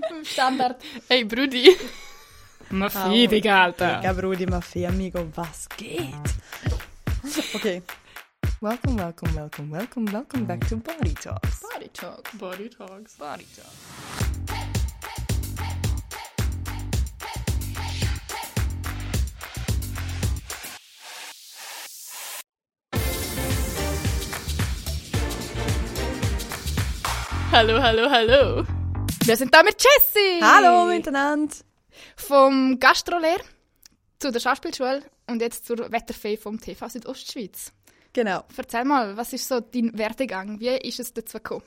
Standard. Hey, Brudi. Mafia, Digga, Alter. Ja, Brudi, Mafia, Amigo, was geht? Okay. Welcome, welcome, welcome, welcome, welcome back to Body Talks. Body Talk. Body Talks. Body Talk. Hallo, hallo, hallo. Wir sind da mit Jessie. Hallo miteinander. Vom Gastrolehr zu der Schauspielschule und jetzt zur Wetterfee vom TV Südostschweiz. Genau. Erzähl mal, was ist so dein Werdegang? Wie ist es dazu gekommen?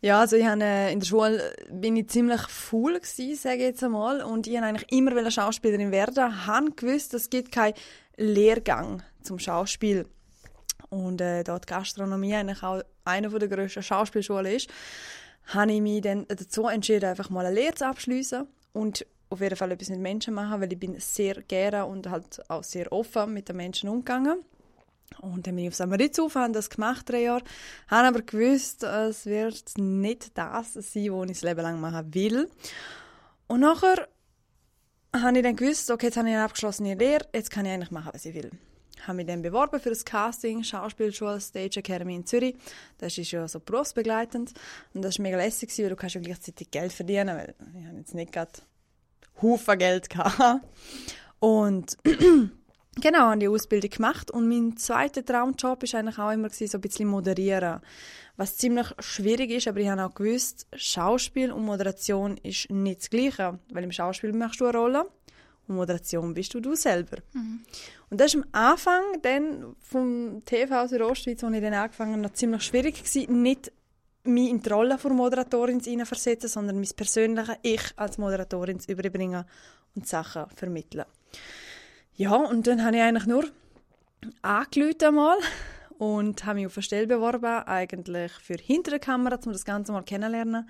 Ja, also ich habe, äh, in der Schule bin ich ziemlich faul gsi, sage ich jetzt einmal, und ich wollte eigentlich immer Schauspielerin werden. habe gewusst, es gibt keinen Lehrgang zum Schauspiel. Und äh, da die Gastronomie eigentlich auch eine der grössten Schauspielschulen ist, habe ich mich dann dazu entschieden, einfach mal eine Lehre zu abschließen und auf jeden Fall etwas mit Menschen machen, weil ich bin sehr gerne und halt auch sehr offen mit den Menschen umgegangen. Und dann bin ich auf Samaritz auf, habe das gemacht, drei Jahre. Habe aber gewusst, es wird nicht das sein, was ich das Leben lang machen will. Und nachher habe ich dann gewusst, okay, jetzt habe ich eine abgeschlossene Lehre, jetzt kann ich eigentlich machen, was ich will. Habe mich dann beworben für das Casting, Schauspielschule, Stage Academy in Zürich. Das ist ja so berufsbegleitend. Und das war mega lässig, weil du kannst ja gleichzeitig Geld verdienen, weil ich habe jetzt nicht gerade Haufen Geld gehabt. Und Genau, habe die Ausbildung gemacht und mein zweiter Traumjob ist eigentlich auch immer gewesen, so ein bisschen moderieren, was ziemlich schwierig ist, aber ich habe auch gewusst, Schauspiel und Moderation ist nicht das Gleiche, weil im Schauspiel machst du eine Rolle und Moderation bist du du selber. Und das ist am Anfang dann vom TV Südostschweiz, wo ich dann angefangen habe, noch ziemlich schwierig gewesen, nicht mich in die Rolle von Moderatorin zu versetzen, sondern mein persönliches Ich als Moderatorin zu überbringen und Sachen vermitteln. Ja, und dann habe ich eigentlich nur angerufen einmal und habe mich auf eine Stelle beworben, eigentlich für hinter der Kamera, um das Ganze mal kennenlernen.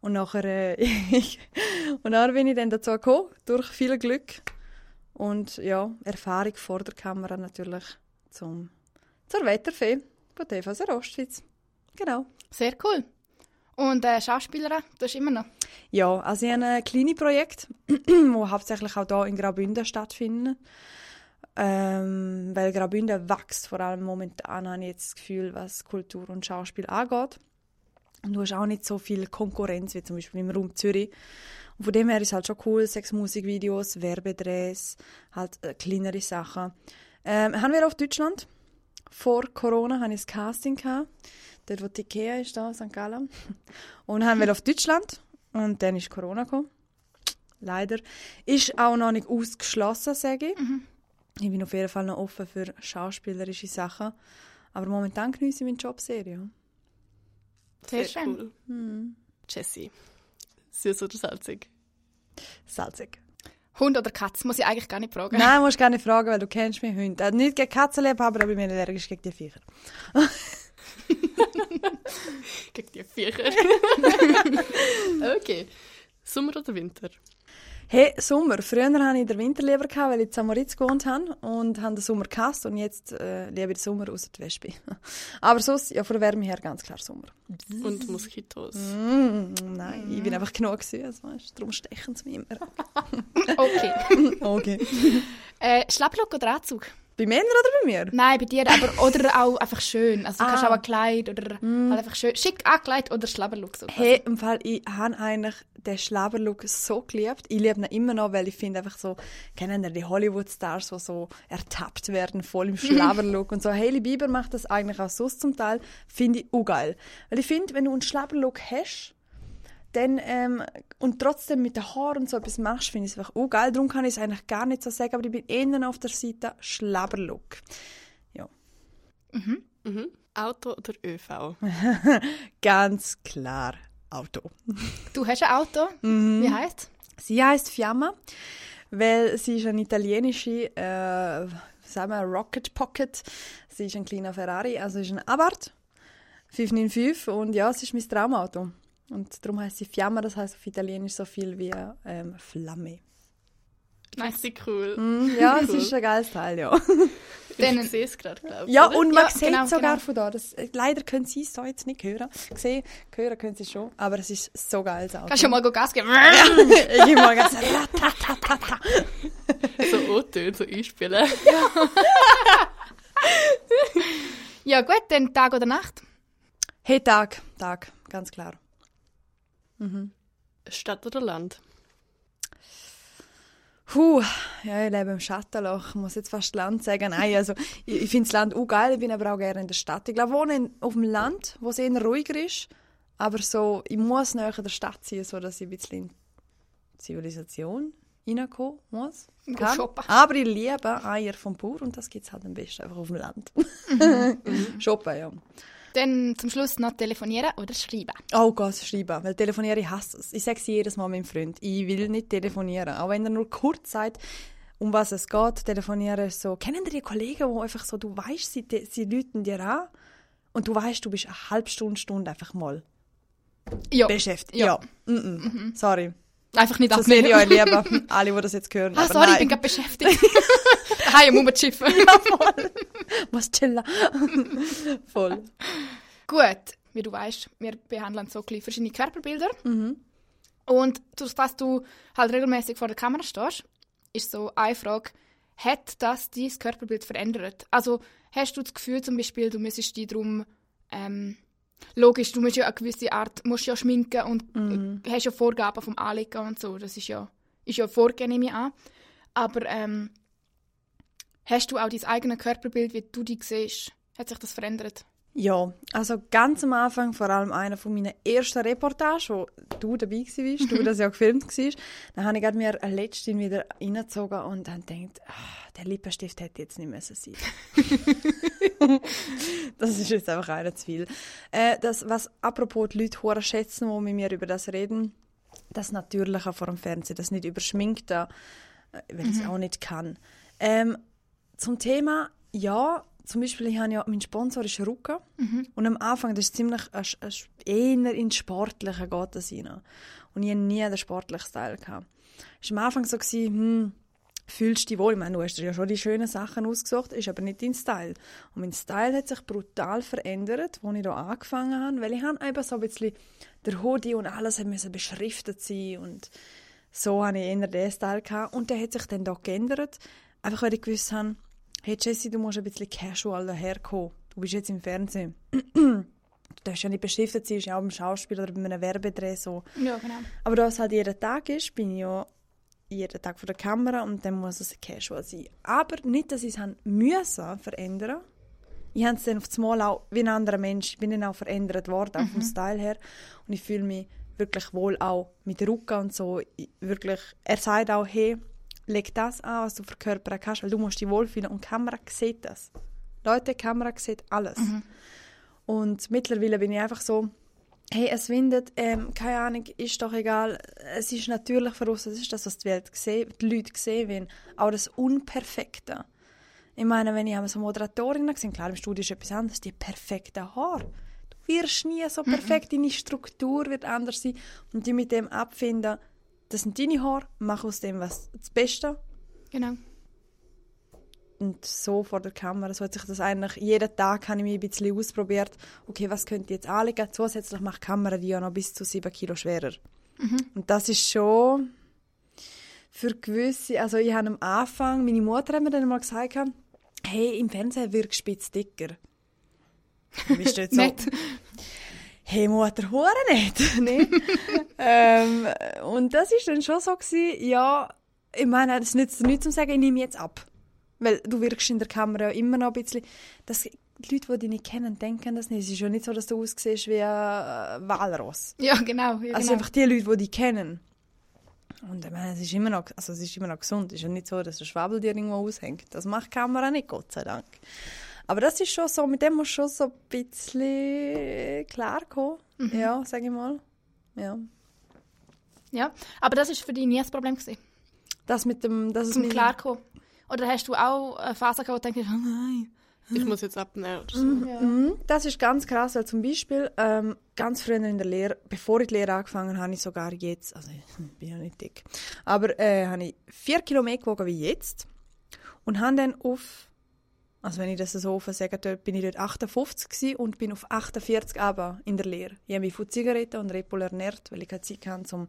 Und nachher, äh, und dann bin ich dann dazu gekommen, durch viel Glück und ja, Erfahrung vor der Kamera natürlich zum, zur Wetterfee von TV Ostschweiz. Genau. Sehr cool. Und äh, Schauspielerin, das ist immer noch. Ja, also ich habe ein kleines Projekt, das hauptsächlich auch hier in Graubünden stattfindet. Ähm, weil Graubünden wächst, vor allem momentan habe ich jetzt das Gefühl, was Kultur und Schauspiel angeht. Und du hast auch nicht so viel Konkurrenz wie zum Beispiel im Raum Zürich. Und von dem her ist es halt schon cool, sechs Musikvideos, Werbedrehs, halt äh, kleinere Sachen. Ähm, haben wir auf Deutschland. Vor Corona hatte ich das Casting. Gehabt, dort, wo die Ikea ist, da, St. Gallen. Und haben wir auf Deutschland. Und dann ist Corona gekommen. Leider. Ist auch noch nicht ausgeschlossen, sage ich. Ich bin auf jeden Fall noch offen für schauspielerische Sachen. Aber momentan genieße ich meinen Job sehr, ja. Sehr, Sehr schön. cool. Hm. Jessie. Süß oder salzig? Salzig. Hund oder Katz, muss ich eigentlich gar nicht fragen. Nein, musst gar nicht fragen, weil du kennst mich Hunde. Äh, nicht gegen Katzenliebhaber, aber ich bin allergisch gegen die Viecher. Gegen die Viecher. okay. Sommer oder Winter? Hey, Sommer. Früher hatte ich den Winter lieber, gehabt, weil ich in Samoritz gewohnt habe und habe den Sommer gehasst und jetzt äh, liebe ich den Sommer außer die Wespe. aber sonst, ja, von der Wärme her ganz klar Sommer. Und Moskitos. Mm, nein, ich bin einfach genug süß, weißt du. Darum stechen sie mich immer. Okay. okay. äh, Schlapplook oder Anzug? Bei Männern oder bei mir? Nein, bei dir, aber oder auch einfach schön. Also du kannst Ah. auch ein Kleid oder halt einfach schön schick angekleidet oder Schlabberlook so. Hey, im Fall, ich habe eigentlich den Schlaberlook so geliebt. Ich liebe ihn immer noch, weil ich finde einfach so, kennen ihr die Hollywood-Stars, die so ertappt werden, voll im Schlaberlook und so. Hailey Bieber macht das eigentlich auch so zum Teil, finde ich auch geil. Weil ich finde, wenn du einen Schlaberlook hast, dann, ähm, und trotzdem mit den Haaren und so etwas machst, finde ich es einfach auch geil. Darum kann ich es eigentlich gar nicht so sagen, aber ich bin eher auf der Seite Schlaberlook. Ja. Mhm. Auto oder ÖV? Ganz klar Auto. Du hast ein Auto. Mhm. Wie heißt? Sie heißt Fiamma, weil sie ist eine italienische, äh, sagen wir, Rocket Pocket. Sie ist ein kleiner Ferrari, also ist ein Abarth 595 und ja, es ist mein Traumauto. Und darum heißt sie Fiamma, das heißt auf Italienisch so viel wie ähm, Flamme. Nice. Richtig cool. Mm, ja, es Cool. ist ein geiles Teil, ja. Dann- ich sehe es gerade, glaube ich. Ja, oder? und man Ja, sieht genau, sogar genau. von da. Das, äh, leider können Sie es so jetzt nicht hören. Sehen, hören können Sie schon, aber es ist so geil. Das Auto. Kannst du mal Gas geben? ich gebe mal ratatatata. So O-Töne, so einspielen. Ja gut, dann Tag oder Nacht? Hey, Tag, Tag, ganz klar. Stadt oder Land? Puh, ja, ich lebe im Schattenloch. Ich muss jetzt fast Land sagen. Nein, also, ich, ich finde das Land auch geil, ich bin aber auch gerne in der Stadt. Ich glaube, wohne in, auf dem Land, wo es eher ruhiger ist. Aber so, ich muss näher der Stadt sein, sodass ich ein bisschen in Zivilisation reinkommen muss. Kann. shoppen. Aber ich liebe Eier vom Bauer und das gibt es halt am besten einfach auf dem Land. shoppen, ja. Dann zum Schluss noch telefonieren oder schreiben. Oh Gott, schreiben, weil telefonieren, ich hasse es. Ich sage es jedes Mal meinem Freund, ich will nicht telefonieren. Auch wenn er nur kurz sagt, um was es geht, telefonieren so, kennen die Kollegen, wo einfach so, du weißt, sie, sie läuten dir an und du weißt, du bist eine halbe Stunde, Stunde einfach mal Ja, beschäftigt. Ja. Ja, Mm -mm. sorry. Einfach nicht Das sehe ich abnehmen. euch lieber, alle, die das jetzt hören. Ah, sorry, ich nein. bin gerade beschäftigt. Daheim muss man schiffen. Was chillen. Voll. Gut, wie du weißt, wir behandeln so verschiedene Körperbilder. Mhm. Und durch das du halt regelmäßig vor der Kamera stehst, ist so eine Frage, hat das dein Körperbild verändert? Also hast du das Gefühl zum Beispiel, du müsstest dich darum, ähm, logisch, du musst ja eine gewisse Art, musst ja schminken und Mhm. äh, hast ja Vorgaben vom Anlegen und so, das ist ja, ist ja vorgegeben, nehme ich an. Aber ähm, hast du auch dein eigenes Körperbild, wie du dich siehst? Hat sich das verändert? Ja, also ganz am Anfang, vor allem einer von meinen ersten Reportagen, wo du dabei warst, du das ja gefilmt warst, dann habe ich gerade mir eine letzte wieder reingezogen und dann gedacht, ah, der Lippenstift hätte jetzt nicht müssen sein. das ist jetzt einfach einer zu viel. Äh, das, was apropos die Leute hure schätzen, die mit mir über das reden, das Natürliche vor dem Fernsehen, das nicht überschminkte, äh, weil ich es auch nicht kann. Ähm, zum Thema, ja, zum Beispiel, ich habe ja, mein Sponsor ist Ruka. Und am Anfang, das ist ziemlich, ein, ein, eher ins Sportliche geht das rein. Und ich hatte nie den sportlichen Style. Gehabt. Es war am Anfang so, gewesen, hm, fühlst du dich wohl? Ich meine, du hast dir ja schon die schönen Sachen ausgesucht, ist aber nicht dein Style. Und mein Style hat sich brutal verändert, als ich hier angefangen habe, weil ich habe eben so ein bisschen, der Hoodie und alles musste beschriftet sein und so hatte ich eher den Style. Gehabt. Und der hat sich dann doch geändert, einfach weil ich gewusst habe, hey Jessie, du musst ein bisschen casual daherkommen. Du bist jetzt im Fernsehen. du darfst ja nicht beschriftet sein, ja auch beim Schauspiel oder bei einem Werbedreh so. Ja, genau. Aber da es halt jeden Tag ist, bin ich ja jeden Tag vor der Kamera und dann muss es casual sein. Aber nicht, dass ich es müssen verändern. Ich habe es dann auf das Mal auch wie ein anderer Mensch, ich bin dann auch verändert worden, auch vom Style her. Und ich fühle mich wirklich wohl auch mit Rucka und so. Ich, wirklich, er sagt auch, hey, leg das an, was du verkörpern kannst, weil du musst dich wohlfühlen und die Kamera sieht das. Leute, die Kamera sieht alles. Und mittlerweile bin ich einfach so, hey, es windet, ähm, keine Ahnung, ist doch egal. Es ist natürlich für uns, das ist das, was die Welt gesehen, die Leute sehen wollen. Auch das Unperfekte. Ich meine, wenn ich einmal so Moderatorinnen gesehen klar, im Studio ist etwas anderes, die perfekten Haare. Du wirst nie so perfekt, deine Struktur wird anders sein. Und die mit dem abfinden, das sind deine Haare, mach aus dem was das Beste. Genau. Und so vor der Kamera, so hat sich das eigentlich, jeden Tag habe ich mich ein bisschen ausprobiert, okay, was könnte ich jetzt anlegen? Zusätzlich macht die Kamera die ja noch bis zu 7 Kilo schwerer. Und das ist schon für gewisse, also ich habe am Anfang, meine Mutter hat mir dann mal gesagt, hey, im Fernsehen wirkst du bisschen dicker. Bist du jetzt so. hey Mutter, hure nicht, ähm, und das ist dann schon so gewesen, ja, ich meine, das nützt nichts zu sagen, ich nehme jetzt ab. Weil du wirkst in der Kamera ja immer noch ein bisschen, das, die Leute, die dich nicht kennen, denken das nicht. Es ist ja nicht so, dass du aussiehst wie ein Walross. Ja, genau. Ja, Also genau. einfach die Leute, die dich kennen. Und ich meine, es ist immer noch, also es ist immer noch gesund. Es ist ja nicht so, dass der Schwabel dir irgendwo aushängt. Das macht die Kamera nicht, Gott sei Dank. Aber das ist schon so, mit dem musst du schon so ein bisschen klarkommen. Mhm. Ja, sag ich mal. Ja. ja. Aber das war für dich nie ein Problem. Gewesen, Das mit dem, das ist zum Klarkommen. Oder hast du auch eine Phase gehabt, wo du denkst, oh nein. Ich muss jetzt abnehmen oder so. Mhm, das ist ganz krass, weil zum Beispiel ähm, ganz früher in der Lehre, bevor ich die Lehre angefangen habe, habe ich sogar jetzt, also ich bin ja nicht dick, aber äh, habe ich vier Kilo mehr gewogen wie jetzt und habe dann auf Also wenn ich das so offen sage, dort bin ich dort 58 gewesen und bin auf 48 aber in der Lehre. Ich habe mich von Zigaretten und Bull ernährt, weil ich keine Zeit hatte zum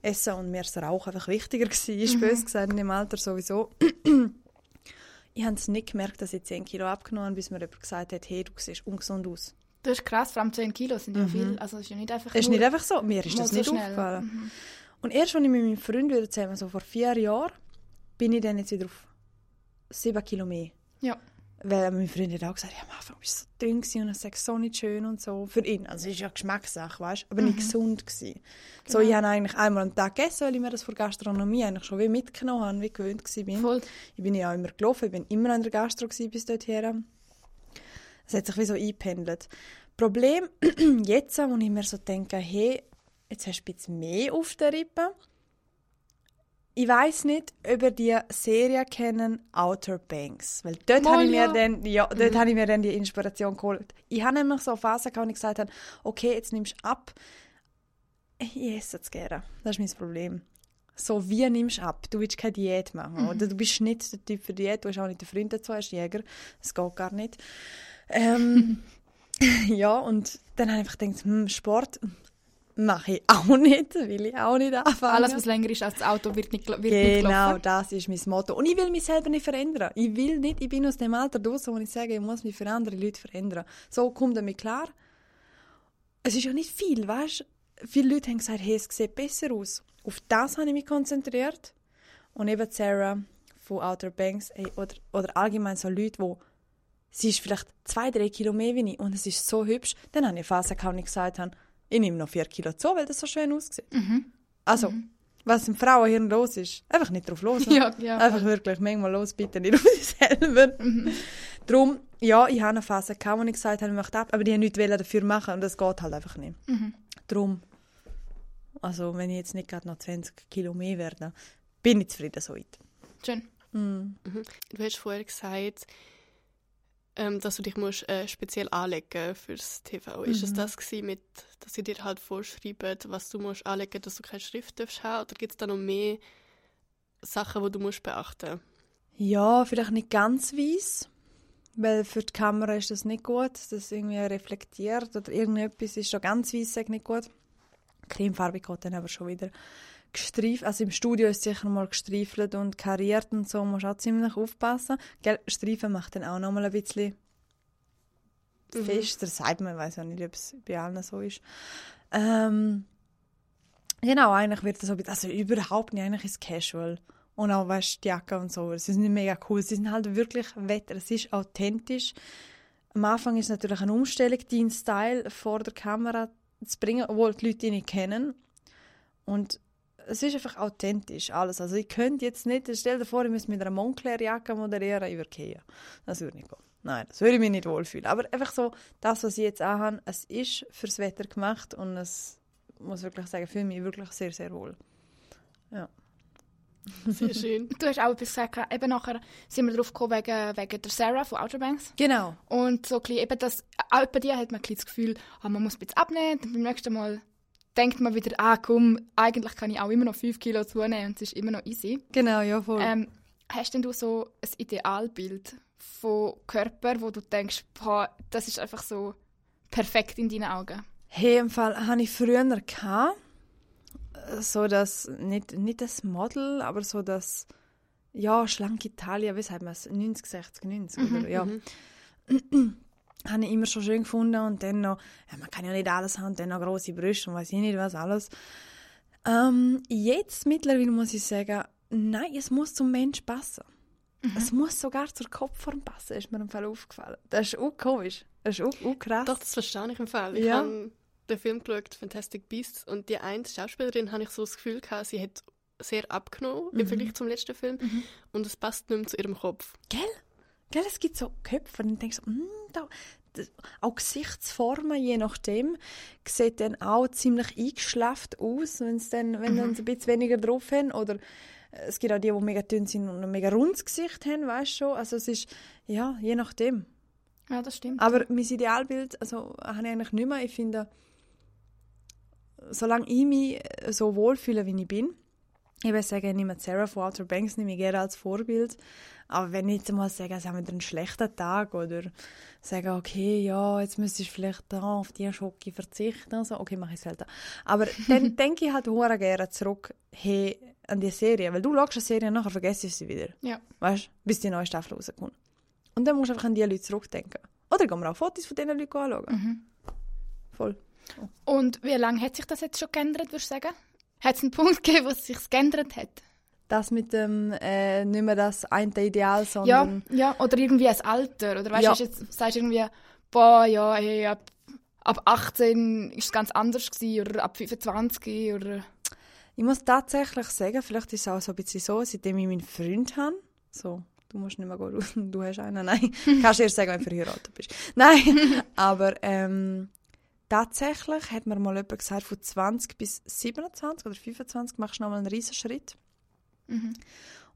Essen und mir das Rauchen einfach wichtiger war, ist böse gesagt, in dem Alter sowieso. ich habe es nicht gemerkt, dass ich 10 Kilo abgenommen habe, bis mir jemand gesagt hat, hey, du siehst ungesund aus. Das ist krass, vor allem 10 Kilo sind ja viel. Also es ist ja nicht einfach ist nicht einfach so, mir ist das so nicht schnell. aufgefallen. Und erst, als ich mit meinem Freund wieder zusammen, so vor vier Jahren, bin ich dann jetzt wieder auf 7 Kilo mehr. Ja. Weil mein Freund hat auch gesagt, ja, am Anfang bist du so dünn gewesen und es ist so nicht schön und so. Für ihn. Also es ist ja Geschmackssache, weißt aber nicht gesund gewesen. So, Genau. ich habe eigentlich einmal am Tag gegessen, weil ich mir das von Gastronomie eigentlich schon wie mitgenommen habe, wie gewöhnt bin. Voll. Ich bin ja auch immer gelaufen, ich bin immer an der Gastro bis dorthin. Es hat sich wie so eingependelt. Problem jetzt, wo ich mir so denke, hey, jetzt hast du ein bisschen mehr auf der Rippe. Ich weiß nicht, ob ihr die Serie kennen, Outer Banks. Weil dort habe ich, mir ja. dann, ja, dort habe ich mir dann die Inspiration geholt. Ich habe nämlich so eine Phase gehabt, wo ich gesagt habe, okay, jetzt nimmst du ab. Ich esse es gerne. Das ist mein Problem. So, wie nimmst du ab? Du willst keine Diät machen, oder? Du bist nicht der Typ für Diät, du hast auch nicht den Freund dazu, hast Jäger. Das geht gar nicht. Ähm, ja, und dann habe ich einfach gedacht, hm, Sport mache ich auch nicht, will ich auch nicht anfangen. Alles, was länger ist als das Auto, wird nicht, wird nicht Genau, gelaufen. das ist mein Motto. Und ich will mich selber nicht verändern. Ich will nicht, ich bin aus dem Alter draussen, wo ich sage, ich muss mich für andere Leute verändern. So kommt damit klar. Es ist ja nicht viel, weißt du? Viele Leute haben gesagt, hey, es sieht besser aus. Auf das habe ich mich konzentriert. Und eben Sarah von Outer Banks, ey, oder, oder allgemein so Leute, wo sie ist vielleicht zwei, drei Kilo mehr wie ich und es ist so hübsch, dann habe ich eine Phase gehabt, ich gesagt habe, ich nehme noch vier Kilo zu, weil das so schön aussieht. Also, was im Frauenhirn los ist, einfach nicht drauf los. Ja, ja. Einfach wirklich manchmal los, bitte nicht auf dich selber. Darum, ja, ich habe eine Phase gehabt, wo ich gesagt habe, ich möchte ab, aber die haben nichts wollen dafür machen und das geht halt einfach nicht. Darum, also wenn ich jetzt nicht gerade noch 20 Kilo mehr werde, bin ich zufrieden so weit. Schön. Du hast vorher gesagt, ähm, dass du dich musst, äh, speziell anlegen fürs TV. Ist es das gewesen mit, dass sie dir halt vorschreiben, was du musst anlegen, dass du keine Schrift darfst haben? Oder gibt es da noch mehr Sachen, die du musst beachten? Ja, vielleicht nicht ganz weiß, weil für die Kamera ist das nicht gut, dass das irgendwie reflektiert oder irgendetwas ist da ganz ich nicht gut. Cremefarbe geht dann aber schon wieder gestreift, also im Studio ist sicher mal gestreifelt und kariert und so, musst auch ziemlich aufpassen. Gell, Streifen macht dann auch noch mal ein bisschen fester, sagt man, ich weiß auch nicht, ob es bei allen so ist. Ähm, Genau, eigentlich wird das so, also überhaupt nicht, eigentlich ist es casual. Und auch, weißt die Jacke und so, sie sind mega cool, sie sind halt wirklich Wetter, es ist authentisch. Am Anfang ist es natürlich eine Umstellung, deinen Style vor der Kamera zu bringen, obwohl die Leute ihn nicht kennen. Und es ist einfach authentisch, alles. Also ich könnte jetzt nicht, stell dir vor, ich müsste mit einer Moncler-Jacke moderieren, ich würde gehen. Das würde nicht gehen. Nein, das würde ich mich nicht wohlfühlen. Aber einfach so, das, was ich jetzt anhabe, es ist fürs Wetter gemacht und es muss wirklich sagen, fühle mich wirklich sehr, sehr wohl. Ja. Sehr schön. Du hast auch etwas gesagt, eben nachher sind wir drauf gekommen wegen, wegen der Sarah von Outer Banks. Genau. Und so ein bisschen, eben das, auch bei dir hat man ein bisschen das Gefühl, ah, man muss ein bisschen abnehmen, beim nächsten Mal denkt man wieder, ah komm, eigentlich kann ich auch immer noch 5 Kilo zunehmen und es ist immer noch easy. Genau, ja, voll. Ähm, hast denn du so ein Idealbild von Körper, wo du denkst, boah, das ist einfach so perfekt in deinen Augen? Hey, im Fall hatte ich früher gehabt, so das, nicht, nicht das Model, aber so das, ja, schlanke Taille, wie sagt man es, 90, 60, 90, oder, ja. habe ich immer schon schön gefunden und dann noch, ja, man kann ja nicht alles haben, dann noch grosse Brüste und weiß ich nicht was alles. Ähm, jetzt mittlerweile muss ich sagen, nein, es muss zum Mensch passen. Es muss sogar zur Kopfform passen, ist mir im Fall aufgefallen. Das ist auch komisch. Das ist auch, auch krass. Doch, das verstehe ich im Fall. Ich Ja. habe den Film geschaut, Fantastic Beasts, und die eine Schauspielerin habe ich so das Gefühl gehabt, sie hat sehr abgenommen Mhm. im Vergleich zum letzten Film und es passt nicht mehr zu ihrem Kopf. Gell? Gell, es gibt so Köpfe und denkst du, mm, da, das, auch Gesichtsformen, je nachdem, sieht dann auch ziemlich eingeschlafft aus, wenn's dann, wenn dann ein bisschen weniger drauf haben. Oder äh, es gibt auch die, die mega dünn sind und ein mega rundes Gesicht haben, weißt du schon. Also es ist, ja, je nachdem. Ja, das stimmt. Aber mein Idealbild, also, habe ich eigentlich nicht mehr. Ich finde, solange ich mich so wohlfühle, wie ich bin, Ich würde sagen, ich nehme Sarah von Outer Banks nehme ich gerne als Vorbild. Aber wenn ich jetzt mal sage, sie haben wieder einen schlechten Tag oder sagen, okay, ja, jetzt müsste ich vielleicht da auf die Schocke verzichten, so, okay, mache ich es halt. Aber dann denke ich halt hure gerne zurück hey, an die Serie, weil du schaust eine Serie und nachher vergisst du sie wieder. Ja. Weißt du, bis die neue Staffel rauskommt. Und dann musst du einfach an die Leute zurückdenken. Oder gehen wir auch Fotos von diesen Leuten anschauen. Mhm. Voll. Und wie lange hat sich das jetzt schon geändert, würdest du sagen? Hat es einen Punkt gegeben, wo es sich geändert hat? Das mit dem, äh, nicht mehr das eine Ideal, Ja, sondern... ja, oder irgendwie ein Alter. Oder weißt Ja. du, jetzt sagst du irgendwie, boah, ja, hey, ab, ab 18 ist es ganz anders gewesen, oder ab 25 oder... Ich muss tatsächlich sagen, vielleicht ist es auch so ein bisschen so, seitdem ich meinen Freund habe, so, du musst nicht mehr gehen, du hast einen, nein, kannst du erst sagen, wenn du verheiratet bist. Nein, aber ähm, tatsächlich hat mir mal jemand gesagt, von 20 bis 27 oder 25 machst du nochmal einen riesen Schritt. Mhm.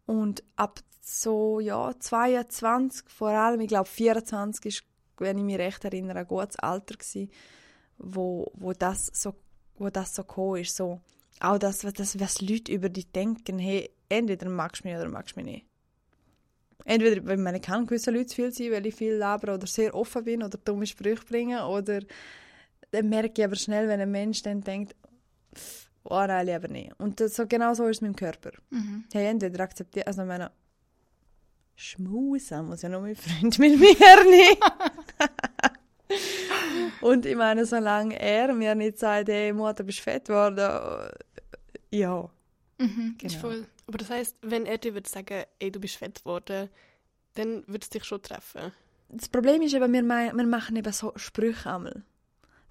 Und ab so, ja, 22, vor allem, ich glaube 24 ist, wenn ich mich recht erinnere, ein gutes Alter gewesen, wo, wo das so, wo das so gekommen ist, so, auch das, was, was Leute über dich denken, hey, entweder magst du mich oder magst du mich nicht. Entweder, weil man kann gewisse Leute viel sein, weil ich viel labere oder sehr offen bin oder dumme Sprüche bringe, oder dann merke ich aber schnell, wenn ein Mensch dann denkt, oh nein, lieber nicht. Und das, so, genau so ist es mit dem Körper. Mhm. Hey, entweder akzeptiert, also ich meine, schmusen muss ja noch mein Freund mit mir nicht. Und ich meine, solange er mir nicht sagt, hey, Mutter, bist fett geworden, äh, ja. Mhm, ist Genau. voll. Aber das heißt, wenn er dir würde sagen, ey, du bist fett geworden, dann würde es dich schon treffen. Das Problem ist eben, wir, wir machen eben so Sprüche einmal.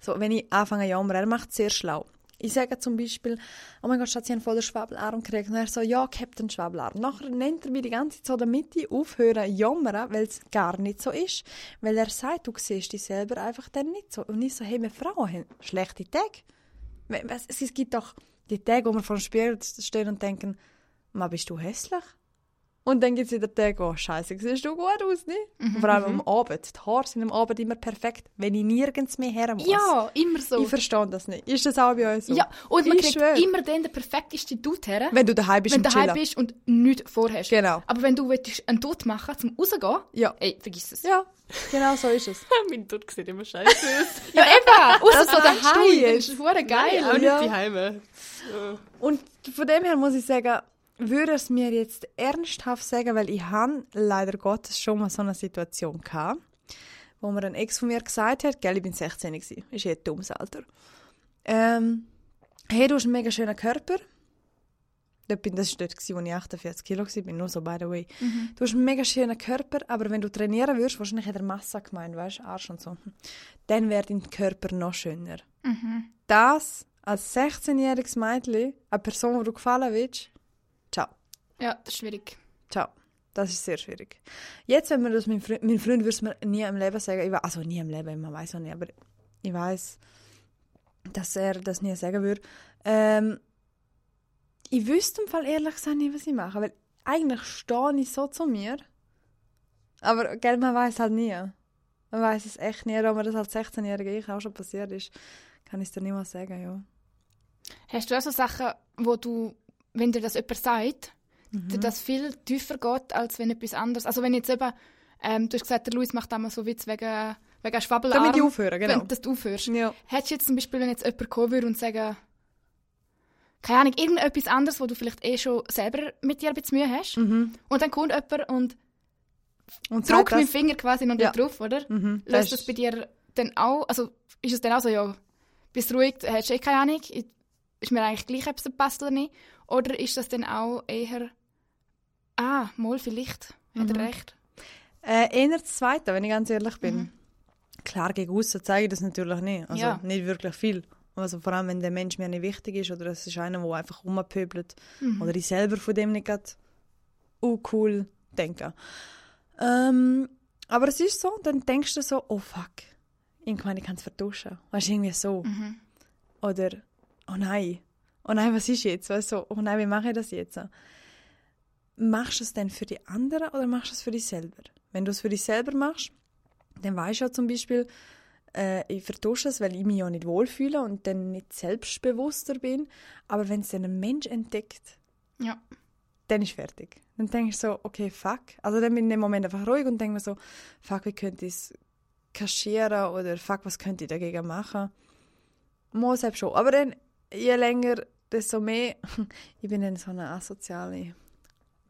So, wenn ich anfange zu jammern, er macht es sehr schlau. Ich sage zum Beispiel, oh mein Gott, Schatz, ich habe voll den Schwabelarm gekriegt. Und er so, ja, Captain Schwabelarm. Nachher nennt er mich die ganze Zeit so damit ich aufhöre zu jammern, weil es gar nicht so ist. Weil er sagt, du siehst dich selber einfach dann nicht so. Und ich so, hey, wir Frauen haben schlechte Tage. Es gibt doch die Tage, wo wir vor dem Spiegel stehen und denken, Ma, bist du hässlich? Und dann gibt es wieder Tage, oh, scheiße, siehst du gut aus, nicht? Und vor allem am Abend. Die Haare sind am Abend immer perfekt, wenn ich nirgends mehr her muss. Ja, immer so. Ich verstehe das nicht. Ist das auch bei euch so? Ja, und man Ich kriegt schwör. immer den, den perfekteste Dude her, Wenn du daheim bist wenn du und daheim bist und nichts vorhast. Genau. Aber wenn du willst, einen Dude machen zum rausgehen, Ja. ey, vergiss es. Ja, genau so ist es. mein Tod sieht immer scheiße aus. Ja, eben. Außer so daheim. Das ist hure geil. Nein, auch Ja. nicht die Heime. Ja. Und von dem her muss ich sagen, würde es mir jetzt ernsthaft sagen, weil ich habe leider Gottes schon mal so eine Situation gehabt, wo mir ein Ex von mir gesagt hat, gell, ich bin 16 gewesen, ist ein dummes Alter. Ähm, hey, du hast einen mega schönen Körper. Das war dort, wo ich 48 Kilo war, bin nur so, by the way. Du hast einen mega schönen Körper, aber wenn du trainieren würdest, wahrscheinlich in der Masse gemeint, weißt du, Arsch und so, dann wäre dein Körper noch schöner. Das als 16-jähriges Mädchen, eine Person, die du gefallen willst. Ja, das ist schwierig. Ciao. Das ist sehr schwierig. Jetzt, wenn man das mein Freund, mein Freund würde es mir nie im Leben sagen, ich wei- also nie im Leben, man weiß auch nicht, aber ich weiß, dass er das nie sagen würde. Ähm, ich wüsste im Fall ehrlich gesagt nicht, was ich mache, weil eigentlich stehe ich so zu mir, aber gell, man weiß halt nie. Man weiß es echt nie, ob mir das als 16-Jährige ich auch schon passiert ist, kann ich es dir nicht mal sagen, ja. Hast du auch so Sachen, wo du, wenn dir das jemand sagt, Mhm. das viel tiefer geht, als wenn etwas anderes. Also wenn jetzt eben, ähm, du hast gesagt, der Luis macht einmal so Witz wegen, wegen Schwabbelarm. Damit ich aufhöre, genau. Wenn, dass du aufhörst. Ja. Hättest du jetzt zum Beispiel, wenn jetzt jemand kommen würde und sagen, keine Ahnung, irgendetwas anderes, wo du vielleicht eh schon selber mit dir ein bisschen Mühe hast, Mhm. und dann kommt jemand und Und drückt mit dem Finger quasi noch Ja. drauf, oder? Mhm. Löst Das das bei dir dann auch, also ist es dann auch so, ja, bist ruhig, hast eh keine Ahnung, ist mir eigentlich gleich, ob es passt oder nicht? Oder ist das dann auch eher, ah, mal vielleicht, hat Mhm. er recht? Äh, eher das Zweite, wenn ich ganz ehrlich bin. Klar, gegen aussen zeige ich das natürlich nicht. Also Ja. nicht wirklich viel. Also vor allem, wenn der Mensch mir nicht wichtig ist oder es ist einer, der einfach rumpöbelt oder ich selber von dem nicht gerade oh, cool denke. Ähm, aber es ist so, dann denkst du so, oh fuck, irgendwann ich kann es vertuschen. Weißt du, irgendwie so. Mhm. Oder, oh nein, oh nein, was ist jetzt? Weißt du, so, oh nein, wie mache ich das jetzt? Machst du es denn für die anderen oder machst du es für dich selber? Wenn du es für dich selber machst, dann weißt du ja zum Beispiel, äh, ich vertusche es, weil ich mich ja nicht wohlfühle und dann nicht selbstbewusster bin. Aber wenn es dann ein Mensch entdeckt, Ja. dann ist fertig. Dann denke ich so, okay, fuck. Also dann bin ich in dem Moment einfach ruhig und denke mir so, fuck, wie könnte ich es kaschieren oder fuck, was könnte ich dagegen machen? Muss halt schon. Aber dann, je länger, desto mehr, ich bin dann so eine asoziale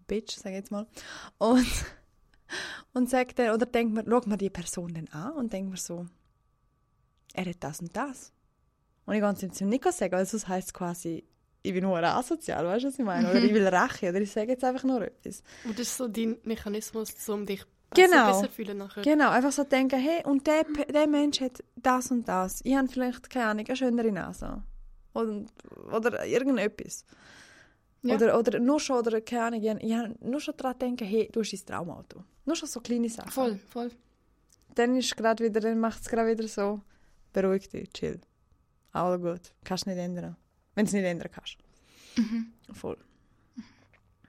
Bitch, sage ich jetzt mal. Und, und sagt dann, oder denkt man, schaut man die Person dann an und denkt mir so, er hat das und das. Und ich kann es ihm zu Nico sagen, weil sonst heisst es quasi, ich bin nur asozial, weißt du, was ich meine? Oder ich will Rache, oder ich sage jetzt einfach nur etwas. Und das ist so dein Mechanismus, um dich Genau. besser fühlen nachher. Genau, einfach so denken, hey, und der, der Mensch hat das und das. Ich habe vielleicht, keine Ahnung, eine schönere Nase. Oder, oder irgendetwas. Ja. Oder, oder nur schon, oder keine Ahnung, ich, ich nur schon daran denken, hey, du hast ein Traumauto. Nur schon so kleine Sachen. Voll, voll. Dann ist gerade wieder, dann macht es gerade wieder so, beruhig dich, chill. Alles gut. Kannst nicht ändern. Wenn du es nicht ändern kannst. Mhm. Voll.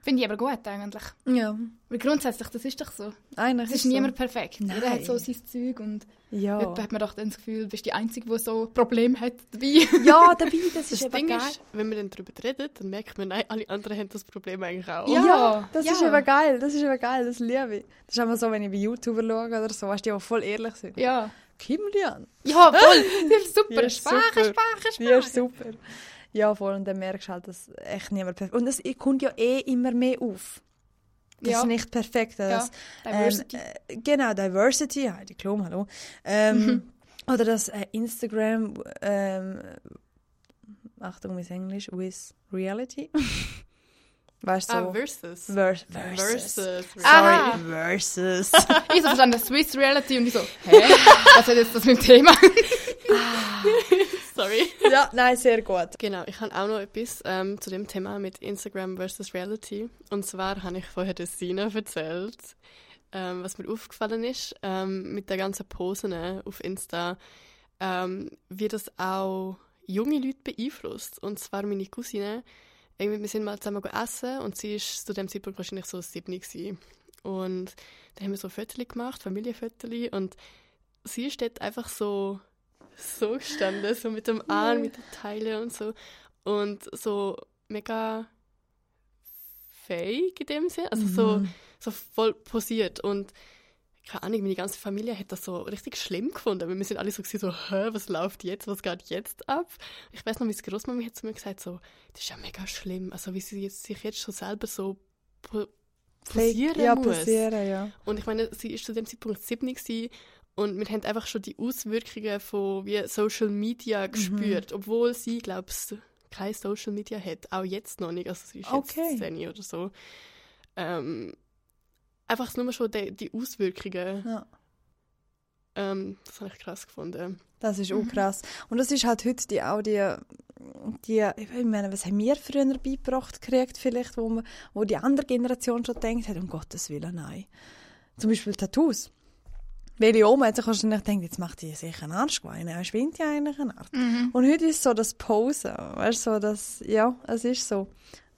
Finde ich aber gut eigentlich. Ja, Weil grundsätzlich, das ist doch so. eigentlich Es ist so. niemand perfekt. Jeder Nein. hat so sein Zeug und Ja. Hat man doch dann das Gefühl, du bist die Einzige, die so ein Problem hat dabei. ja, dabei, das ist Das eben Ding geil. ist, wenn wir dann darüber reden, dann merkt man, nein, alle anderen haben das Problem eigentlich auch. Ja. Ja, das ist ja. eben geil, das ist eben geil, das liebe ich. Das ist immer so, wenn ich bei YouTuber schaue oder so, weißt du, die auch voll ehrlich sind. Ja. Kilian, Ja, voll. Das ist super. Die ist Sprache, super. Sprache, die Sprache. ist super. Ja, voll, und dann merkst du halt, dass echt niemand perfekt Und es kommt ja eh immer mehr auf. Das Ja. ist nicht perfekt. Das, Ja, Diversity. Ähm, äh, genau, Diversity, Heidi Klum, hallo. Ähm, Oder das äh, Instagram, ähm, Achtung, mit Englisch, with reality. weißt du, so. Ah, versus. Ver versus. Versus. Ah. Sorry, versus. Ich so verstanden, Swiss Reality und ich so, hä? Was hat jetzt das mit dem Thema? Sorry. ja, nein, sehr gut. Genau, ich habe auch noch etwas ähm, zu dem Thema mit Instagram versus Reality. Und zwar habe ich vorher der Sina erzählt, ähm, was mir aufgefallen ist ähm, mit der ganzen Posen auf Insta, ähm, wie das auch junge Leute beeinflusst. Und zwar meine Cousine, irgendwie, wir sind mal zusammen essen und sie ist zu dem Zeitpunkt wahrscheinlich so sieben gewesen. Und da haben wir so Fotos gemacht, Familienfotos und sie ist dort einfach so so gestanden, so mit dem Arm, mit den Teilen und so. Und so mega fake in dem Sinn. Also so, Mhm. so voll posiert. Und keine Ahnung, meine ganze Familie hat das so richtig schlimm gefunden. Weil wir sind alle so, gewesen, so hä, was läuft jetzt, was geht jetzt ab? Ich weiß noch, meine Großmami hat zu mir gesagt, so, das ist ja mega schlimm. Also wie sie jetzt, sich jetzt schon selber so po posieren ja, muss. posieren, ja. Und ich meine, sie ist zu dem Zeitpunkt 7 gewesen, und wir haben einfach schon die Auswirkungen von wie Social Media Mhm. gespürt, obwohl sie, glaube ich, kein Social Media hat, auch jetzt noch nicht, also sie ist Okay. jetzt 10 oder so. Ähm, einfach nur schon die, die Auswirkungen, ja. ähm, das habe ich krass gefunden. Das ist auch krass. Und das ist halt heute die, auch die, die, ich meine, was haben wir früher beigebracht gekriegt, vielleicht, wo, man, wo die andere Generation schon denkt hat, um Gottes Willen, nein. Zum Beispiel Tattoos. Welche Oma hat sich wahrscheinlich gedacht, jetzt macht die sich einen Arschgewein, er spinnt ja eigentlich eine Art. Und heute ist so das Posen, weißt so das, ja, es ist so.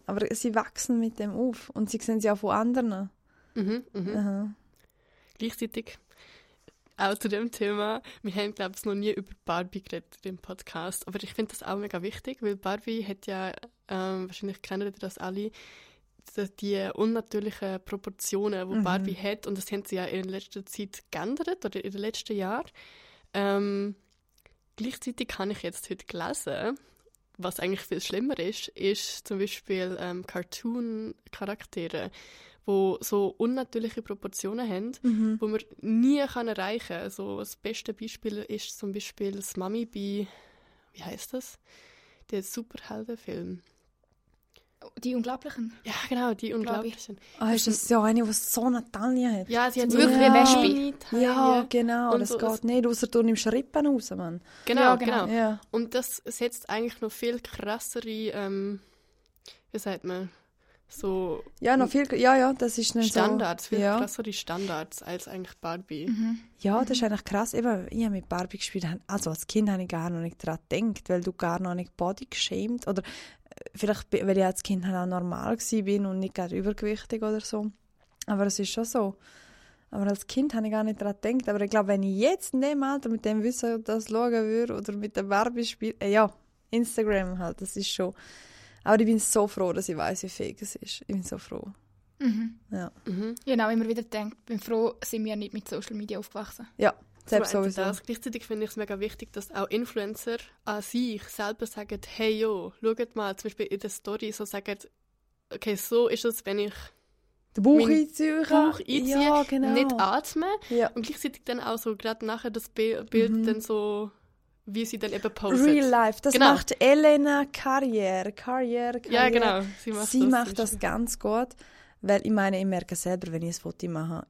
Aber sie wachsen mit dem auf und sie sehen sie auch von anderen. Mhm, mhm. Gleichzeitig auch zu dem Thema, wir haben, glaube ich, noch nie über Barbie geredet im Podcast, aber ich finde das auch mega wichtig, weil Barbie hat ja, ähm, wahrscheinlich kennen das alle, die, unnatürlichen Proportionen, die Mhm. Barbie hat, und das haben sie ja in letzter Zeit geändert, oder in den letzten Jahren. Ähm, gleichzeitig habe ich jetzt heute gelesen, was eigentlich viel schlimmer ist, ist zum Beispiel ähm, Cartoon-Charaktere, wo so unnatürliche Proportionen haben, Mhm. wo man nie kann erreichen kann. Also das beste Beispiel ist zum Beispiel das Mami bei, wie heißt das? Der Superheldenfilm. Die Unglaublichen. Ja, genau, die Unglaublichen. Ah, ist das so eine, die so eine Taille hat? Ja, sie hat Wirklich wie eine Wespe. Ja, genau, Und das so geht nicht, außer du nimmst Rippen raus, Mann. Genau, Ja, genau. genau. Ja. Und das setzt eigentlich noch viel krassere, ähm, wie sagt man, so Ja, noch viel, ja, ja, das ist nicht Standards, so. viel Ja. krassere Standards als eigentlich Barbie. Mhm. ja, das ist eigentlich krass. Eben, ich habe mit Barbie gespielt, also als Kind habe ich gar noch nicht daran gedacht, weil du gar noch nicht body geschämt oder äh, vielleicht, weil ich als Kind halt auch normal gewesen bin und nicht gerade übergewichtig oder so. Aber es ist schon so. Aber als Kind habe ich gar nicht daran gedacht. Aber ich glaube, wenn ich jetzt in dem Alter mit dem Wissen das schauen würde oder mit der Barbie spielen, äh, ja, Instagram halt, das ist schon Aber ich bin so froh, dass ich weiß, wie fähig es ist. Ich bin so froh. Mhm. Ja, Mhm. Auch immer wieder gedacht, bin froh, sind wir nicht mit Social Media aufgewachsen. ja selbst sowieso. Das. Gleichzeitig finde ich es mega wichtig, dass auch Influencer an sich selber sagen, hey jo, schaut mal, zum Beispiel in der Story so sagen, okay, so ist es, wenn ich Der Bauch mein einziehen. Bauch einziehe, Ja, genau. nicht atme Ja. und gleichzeitig dann auch so gerade nachher das Bi- Bild Mhm. dann so, wie sie dann eben postet. Real life. Das Genau. macht Elena Karriere. Karriere, Karriere. Ja, genau. Sie macht Sie das, macht das ganz gut, weil ich meine, ich merke selber, wenn ich ein Foto mache,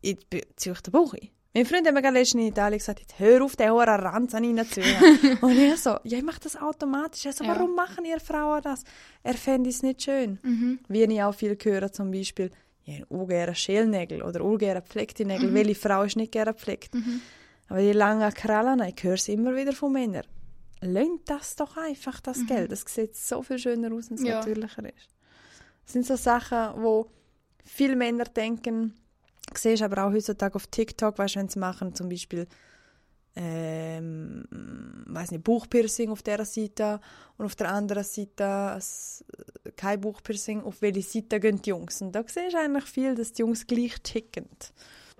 ich ziehe ich den Bauch ein. Mein Freund hat mir letztens in Italien gesagt, jetzt hör auf, den hohen Ranz an reinzuziehen. Und ich so, ja, ich mache das automatisch. Also, Ja. warum machen ihr Frauen das? Er fände es nicht schön. Mhm. Wie ich auch viel höre, zum Beispiel, ja, ungern Schälnägel oder ungern gepflegte Nägel. Welche Frau ist nicht gerne gepflegt? Mhm. Aber die langen Krallen, ich höre es immer wieder von Männern. Löhnt das doch einfach, das Geld. Das sieht so viel schöner aus, wenn es Ja. natürlicher ist. Das sind so Sachen, wo viele Männer denken, siehst aber auch heutzutage auf TikTok, weißt du, wenn sie machen, zum Beispiel ähm, weiß nicht, Bauchpiercing auf der Seite und auf der anderen Seite kein Bauchpiercing. Auf welche Seite gehen die Jungs? Und da siehst du eigentlich viel, dass die Jungs gleich ticken.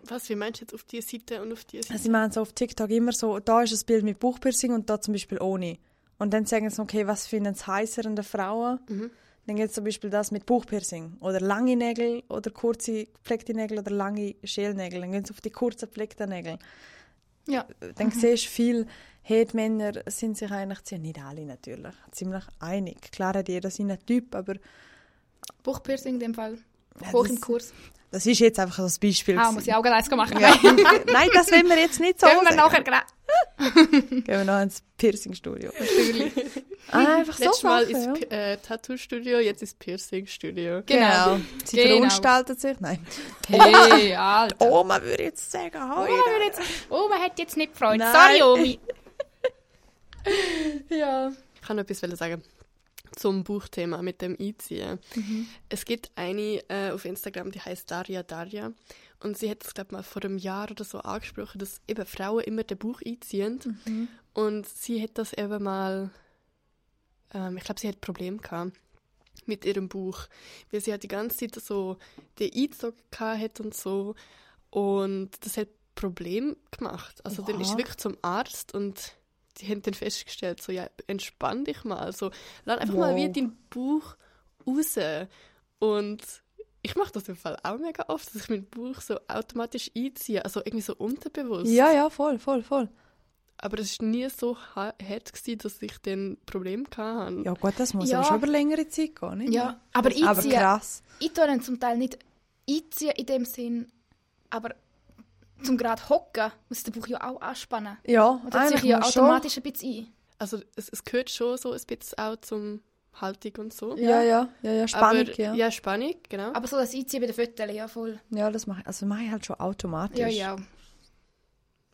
Was, wie meinst du jetzt auf die Seite und auf die Seite? Also sie machen so auf TikTok immer so, da ist ein Bild mit Bauchpiercing und da zum Beispiel ohne. Und dann sagen sie, okay, was finden sie heißer an den Frauen? Mhm. Dann gibt es zum Beispiel das mit Bauchpiercing. Oder lange Nägel oder kurze gepflegte Nägel oder lange Schälnägel. Dann gehen sie auf die kurzen gepflegten Nägel. Ja. Dann siehst du viel, hey, die Männer sind sich eigentlich, ziemlich- nicht alle natürlich, ziemlich einig. Klar hat jeder seinen Typ, aber Buchpiercing in dem Fall. Ja, Hoch im Kurs. Das ist jetzt einfach so ein Beispiel. Ah, muss ich auch gleich eins machen. ja. Nein, das wollen wir jetzt nicht so Gehen wir sagen. nachher gleich. Gehen wir noch ins Piercing-Studio. Natürlich. Ah, einfach so Letztes Mal Sachen, ist ja. Äh, Tattoo-Studio, jetzt ist Piercing-Studio. Genau. Sie Genau. verunstaltet sich. Nein. Hey, Alter. Oma würde jetzt sagen, Oh, man würde jetzt, oh, man hat jetzt nicht. Nein. Sorry, Omi. Ja. Ich kann noch etwas sagen zum Buchthema mit dem Einziehen. Es gibt eine äh, auf Instagram, die heißt Daria Daria. Und sie hat es, glaube mal vor einem Jahr oder so angesprochen, dass eben Frauen immer den Buch einziehen. Und sie hat das eben mal, ähm, ich glaube, sie hat Probleme gehabt mit ihrem Buch, weil sie hat die ganze Zeit so den Einzug gehabt hat und so. Und das hat Problem gemacht. Also dann ist sie Oha. wirklich zum Arzt und die haben dann festgestellt, so, ja, entspann dich mal. So, lass einfach mal Wow. wie deinen Bauch raus. Und ich mache das im Fall auch mega oft, dass ich meinen Bauch so automatisch einziehe, also irgendwie so unterbewusst. Ja, ja, voll, voll, voll. Aber es war nie so ha- hart, gewesen, dass ich dann Probleme hatte. Ja gut, das muss Ja. aber schon über längere Zeit gehen, nicht? Ja, aber Aber einziehen, krass. ich tue dann zum Teil nicht einziehen in dem Sinn, aber zum gerade hocken muss der Bauch ja auch anspannen. Ja, Und das ziehe ich ja automatisch ein bisschen ein. Also es, es gehört schon so ein bisschen auch zum Haltung und so. Schon. Ja, ja, ja, ja, Spannung, Aber, ja. ja. Spannung, genau. Aber so das Einziehen bei den Fotos, ja voll. Ja, das mache ich, also mache ich halt schon automatisch. Ja, ja.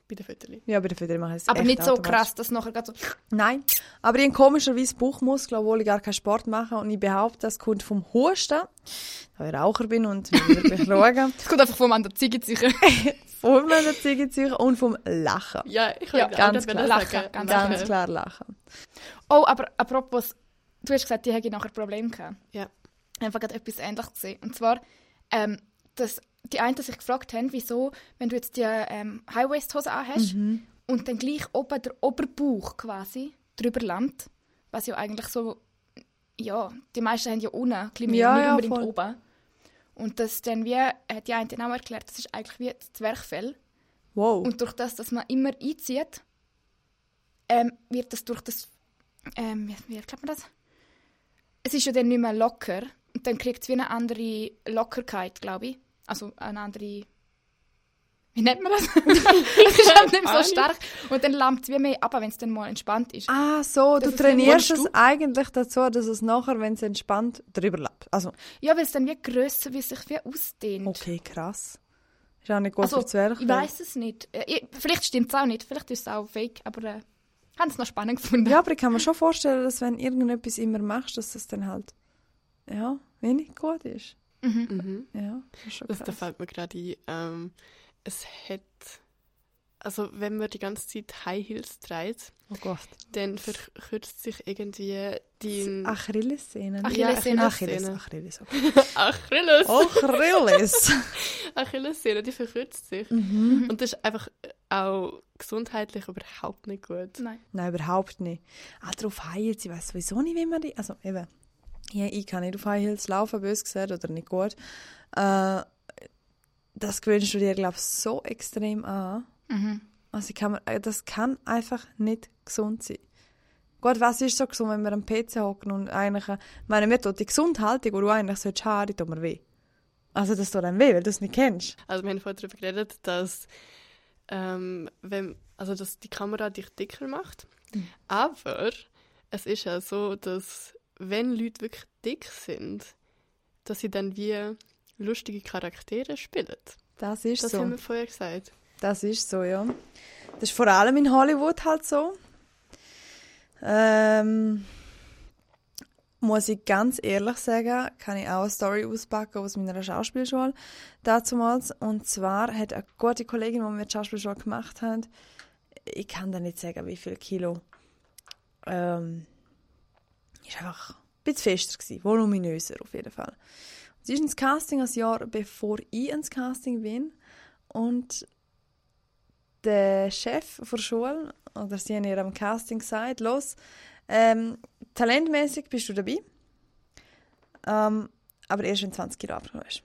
Bei den Fotos. Ja, bei den Fötern mache ich es Aber nicht so krass, dass nachher gerade so... Nein, aber ich habe komischerweise Bauchmuskeln, obwohl ich gar keinen Sport mache und ich behaupte, das kommt vom Husten, da ich Raucher bin und wirklich schauen, Es kommt einfach vom anderen Ziegezeichen. von meiner Ziegenzeug und vom Lachen. Ja, ich Ja, ganz auch klar. Lachen, sagen. ganz. Ganz klar Lachen. Oh, aber apropos, du hast gesagt, die hätte nachher Probleme gehabt. Ja. Einfach gerade etwas Ähnliches gesehen. Und zwar, ähm, dass die einen sich gefragt haben, wieso, wenn du jetzt die ähm, High-Waist-Hose anhast und dann gleich oben der Oberbauch quasi drüber landet, was ja eigentlich so, ja, die meisten haben ja unten, mehr, Ja, nicht ja, unbedingt voll. oben. Und das dann wie, hat die eine dann auch erklärt, das ist eigentlich wie das Zwerchfell. Wow. Und durch das, dass man immer einzieht, ähm, wird das durch das. Ähm, wie, wie erklärt man das? Es ist ja dann nicht mehr locker. Und dann kriegt es wie eine andere Lockerkeit, glaube ich. Also eine andere. Wie nennt man das? es ist halt nicht so stark. Und dann lammt es wie mehr ab, wenn es dann mal entspannt ist. Ah, so, du Das ist trainierst es eigentlich dazu, dass es nachher, wenn es entspannt, drüber läuft. Also, Ja, weil es dann wie grösser, wie es sich wie ausdehnt. okay, krass. Ist auch nicht gut Also, für Zwerge. ich weiß es nicht. Äh, ich- Vielleicht stimmt es auch nicht. Vielleicht ist es auch fake. Aber äh, haben es noch spannend gefunden. Ja, aber ich kann mir schon vorstellen, dass wenn irgendetwas immer machst, dass das dann halt, ja, wenig gut ist. Mhm. Ja, das ist schon Das, da krass. fällt mir gerade ein, ähm, es hat, also wenn man die ganze Zeit High Heels trägt, Oh Gott. dann verkürzt sich irgendwie die Achillessehne. ne? Achillessehne. Ja, Achilles. Achilles. okay. Achilles. Oh. Achilles. Achillessehne, die verkürzt sich. mhm. Und das ist einfach auch gesundheitlich überhaupt nicht gut. Nein. Nein, überhaupt nicht. Auch darauf Heels, ich weiß sowieso nicht, wie man die... Also eben, ja, ich kann nicht auf High Heels laufen, bös gesagt, oder nicht gut. Äh, das gewöhnst du dir, glaube ich, so extrem an. Mhm. Also kann äh, das kann einfach nicht gesund sein. Gut, was ist so gesund, wenn wir am PC hocken und eigentlich, äh, meine, mir tut die Gesundhaltung, die du eigentlich solltest haben, die tut mir weh. Also das tut einem weh, weil du es nicht kennst. Also wir haben vorhin darüber geredet, dass, ähm, wenn, also dass die Kamera dich dicker macht. Mhm. Aber es ist ja so, dass wenn Leute wirklich dick sind, dass sie dann wie lustige Charaktere spielen. Das ist Das so. haben wir vorher gesagt. Das ist so, ja. Das ist vor allem in Hollywood halt so. Ähm, muss ich ganz ehrlich sagen, kann ich auch eine Story auspacken aus meiner Schauspielschule damals. Und zwar hat eine gute Kollegin, die wir die Schauspielschule gemacht haben, ich kann da nicht sagen, wie viel Kilo, ähm, ist einfach ein bisschen fester gewesen, voluminöser auf jeden Fall. Sie ist ins Casting ein Jahr bevor ich ins Casting bin und der Chef der Schule, oder sie haben ihr am Casting gesagt, los, ähm, talentmäßig bist du dabei, ähm, aber erst wenn du 20 Kilo abgenommen hast.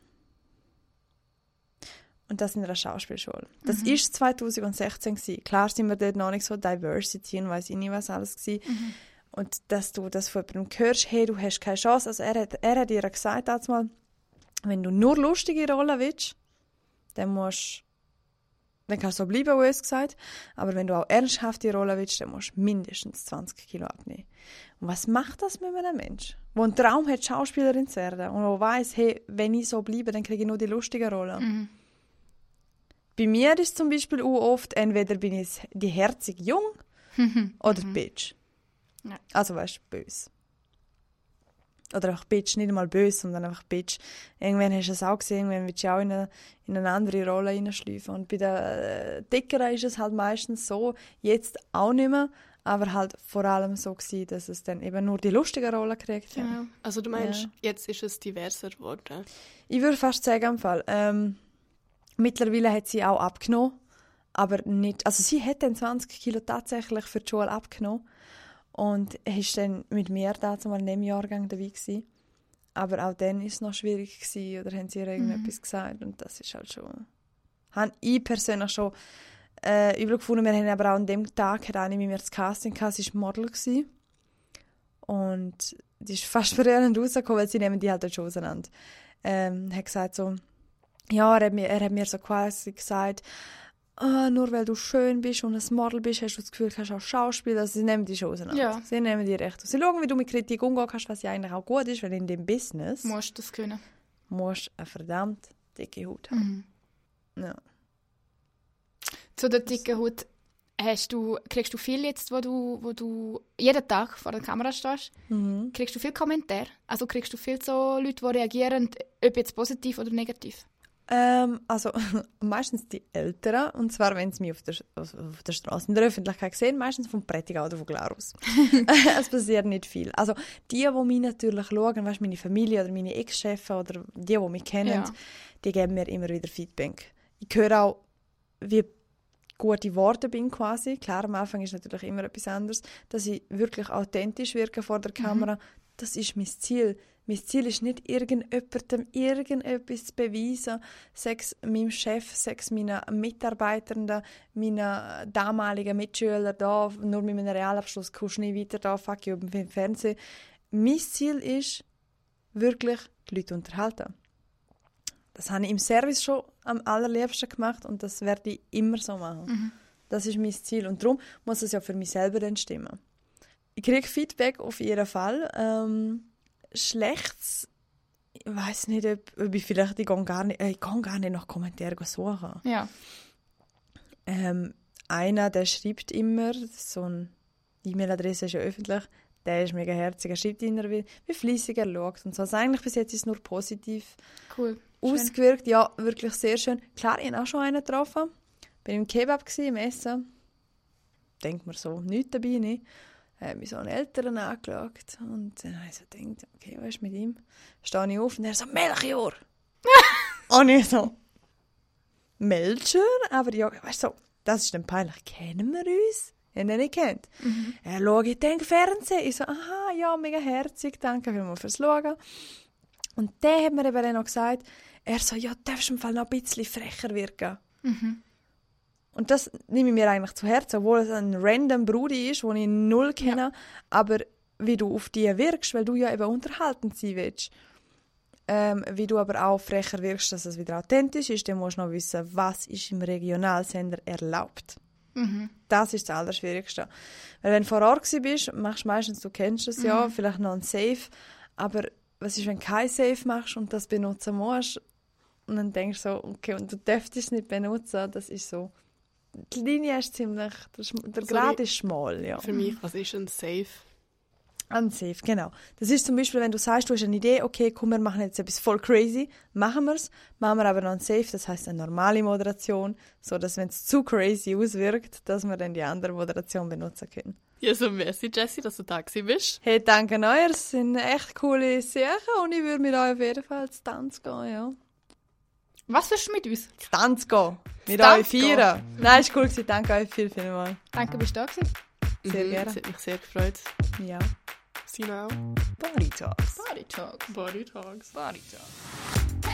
Und das in einer Schauspielschule. Das war 2016. Gewesen. Klar sind wir dort noch nicht so Diversity und weiss ich nicht, was alles war. Und dass du das von jemandem hörst, hey, du hast keine Chance. Also er hat, er hat ihr gesagt, mal, wenn du nur lustige Rollen willst, dann musst dann kannst du so bleiben, wie es gesagt aber wenn du auch ernsthafte Rollen willst, dann musst du mindestens 20 Kilo abnehmen. Und was macht das mit einem Menschen, der einen Traum hat, Schauspielerin zu werden und der weiss, hey, wenn ich so bleibe, dann kriege ich nur die lustigen Rollen. Mhm. Bei mir ist zum Beispiel auch oft, entweder bin ich die herzig jung oder die Bitch. Ja. Also weißt du, böse. Oder einfach Bitch, nicht einmal böse, sondern einfach Bitch. Irgendwann hast du es auch gesehen, irgendwann willst du auch in eine, in eine andere Rolle hineinschleifen. Und bei den äh, Dickeren ist es halt meistens so, jetzt auch nicht mehr, aber halt vor allem so gewesen, dass es dann eben nur die lustigen Rollen gekriegt haben. Genau. Also du meinst, Ja. jetzt ist es diverser geworden. Ich würde fast sagen, im Fall, ähm, mittlerweile hat sie auch abgenommen, aber nicht, also sie hat dann 20 Kilo tatsächlich für die Schule abgenommen und ist dann mit mir damals mal in dem Jahrgang dabei gewesen. Aber auch dann ist es noch schwierig gewesen, oder haben sie ihr irgendetwas gesagt und das ist halt schon, habe ich persönlich schon äh, übel gefunden. Wir haben aber auch an dem Tag hat eine mit mir das Casting gehabt, sie war Model gewesen. und die ist fast verheerend rausgekommen, weil sie nehmen die halt schon auseinander. Ähm, hat gesagt so, ja, er hat mir, er hat mir so quasi gesagt, ah, nur weil du schön bist und ein Model bist, hast du das Gefühl, du kannst auch Schauspiel. Also sie nehmen die schon auseinander. Ja. Sie nehmen die recht. Sie schauen, wie du mit Kritik umgehen kannst, was ja eigentlich auch gut ist, weil in dem Business Musst du das können. musst eine verdammt dicke Haut haben. Mhm. Ja. Zu der dicken Haut hast du, kriegst du viel jetzt, wo du, wo du jeden Tag vor der Kamera stehst, Mhm. kriegst du viel Kommentare? Also kriegst du viel so Leute, die reagieren, ob jetzt positiv oder negativ? Ähm, also meistens die Älteren, und zwar wenn sie mich auf der, auf, der Straße in der Öffentlichkeit sehen, meistens vom Prättigau oder von Glarus. es passiert nicht viel. Also die, die mich natürlich schauen, weißt, meine Familie oder meine Ex-Chefs oder die, die mich kennen, Ja. die geben mir immer wieder Feedback. Ich höre auch, wie gut ich geworden bin quasi. Klar, am Anfang ist natürlich immer etwas anderes, dass ich wirklich authentisch wirke vor der Kamera. Das ist mein Ziel. Mein Ziel ist nicht, irgendjemandem irgendetwas zu beweisen, sechs meinem Chef, sechs meinen Mitarbeitern, meinen damaligen Mitschülern da, nur mit einem Realabschluss kommst du nicht weiter da, fuck you, im Fernsehen. Mein Ziel ist, wirklich die Leute unterhalten. Das habe ich im Service schon am allerliebsten gemacht und das werde ich immer so machen. Das ist mein Ziel und darum muss es ja für mich selber dann stimmen. Ich kriege Feedback auf jeden Fall. Ähm, Schlechtes, ich weiß nicht, ob, ob ich vielleicht, ich gehe gar nicht, äh, ich gehe gar nicht nach Kommentaren suchen. Ja. Ähm, einer, der schreibt immer, so ein die E-Mail-Adresse ist ja öffentlich, der ist mega herzig, er schreibt immer, wie, wie fleissig er schaut und so. Also eigentlich bis jetzt ist es nur positiv Cool. Schön. ausgewirkt, ja, wirklich sehr schön. Klar, ich habe auch schon einen getroffen, bin im Kebab gsi, im Essen. Denkt mir so, nichts dabei, nicht. Hat mich so einen Eltern angeschaut und dann habe ich so gedacht, okay, was ist mit ihm? Stehe ich auf und er so, Melchior! und ich so, Melchior? Aber ja, weißt du, so, das ist dann peinlich. Kennen wir uns? Ich habe ihn nicht kennt. Er schaut, ich denke Fernsehen. Ich so, aha, ja, mega herzig, danke vielmals fürs Schauen. Und der hat mir eben dann noch gesagt, er so, ja, darfst du im Fall noch ein bisschen frecher wirken. Und das nehme ich mir eigentlich zu Herzen, obwohl es ein random Brudi ist, den ich null kenne, aber wie du auf die wirkst, weil du ja eben unterhaltend sein willst. Ähm, wie du aber auch frecher wirkst, dass es wieder authentisch ist, dann musst du noch wissen, was ist im Regionalsender erlaubt. Das ist das Allerschwierigste. Weil wenn du vor Ort bist, machst du meistens, du kennst es ja, vielleicht noch ein Safe, aber was ist, wenn du kein Safe machst und das benutzen musst? Und dann denkst du so, okay, und du darfst es nicht benutzen, das ist so, die Linie ist ziemlich, der, Schm- der So Grad ist schmal, ja. Für mich, was ist ein Safe? Unsafe, genau. Das ist zum Beispiel, wenn du sagst, du hast eine Idee, okay, komm, wir machen jetzt etwas voll crazy, machen wir es, machen wir aber noch ein Safe, das heißt eine normale Moderation, so dass wenn es zu crazy auswirkt, dass wir dann die andere Moderation benutzen können. Ja, so merci, Jessie, dass du da gewesen bist. Hey, danke euch, es sind echt coole Sachen und ich würde mit euch auf jeden Fall zu Tanz gehen, ja. Was wirst du mit uns? Zu Tanz gehen. Mit Tanz euch feiern. Nein, ist cool gewesen, danke euch viel, viel mal. Danke, bist du da gewesen. Sehr Mhm, gerne. Das hat mich sehr gefreut. Ja. Sina auch. Body Talks. Body Talk. Body Talks. Body Talk.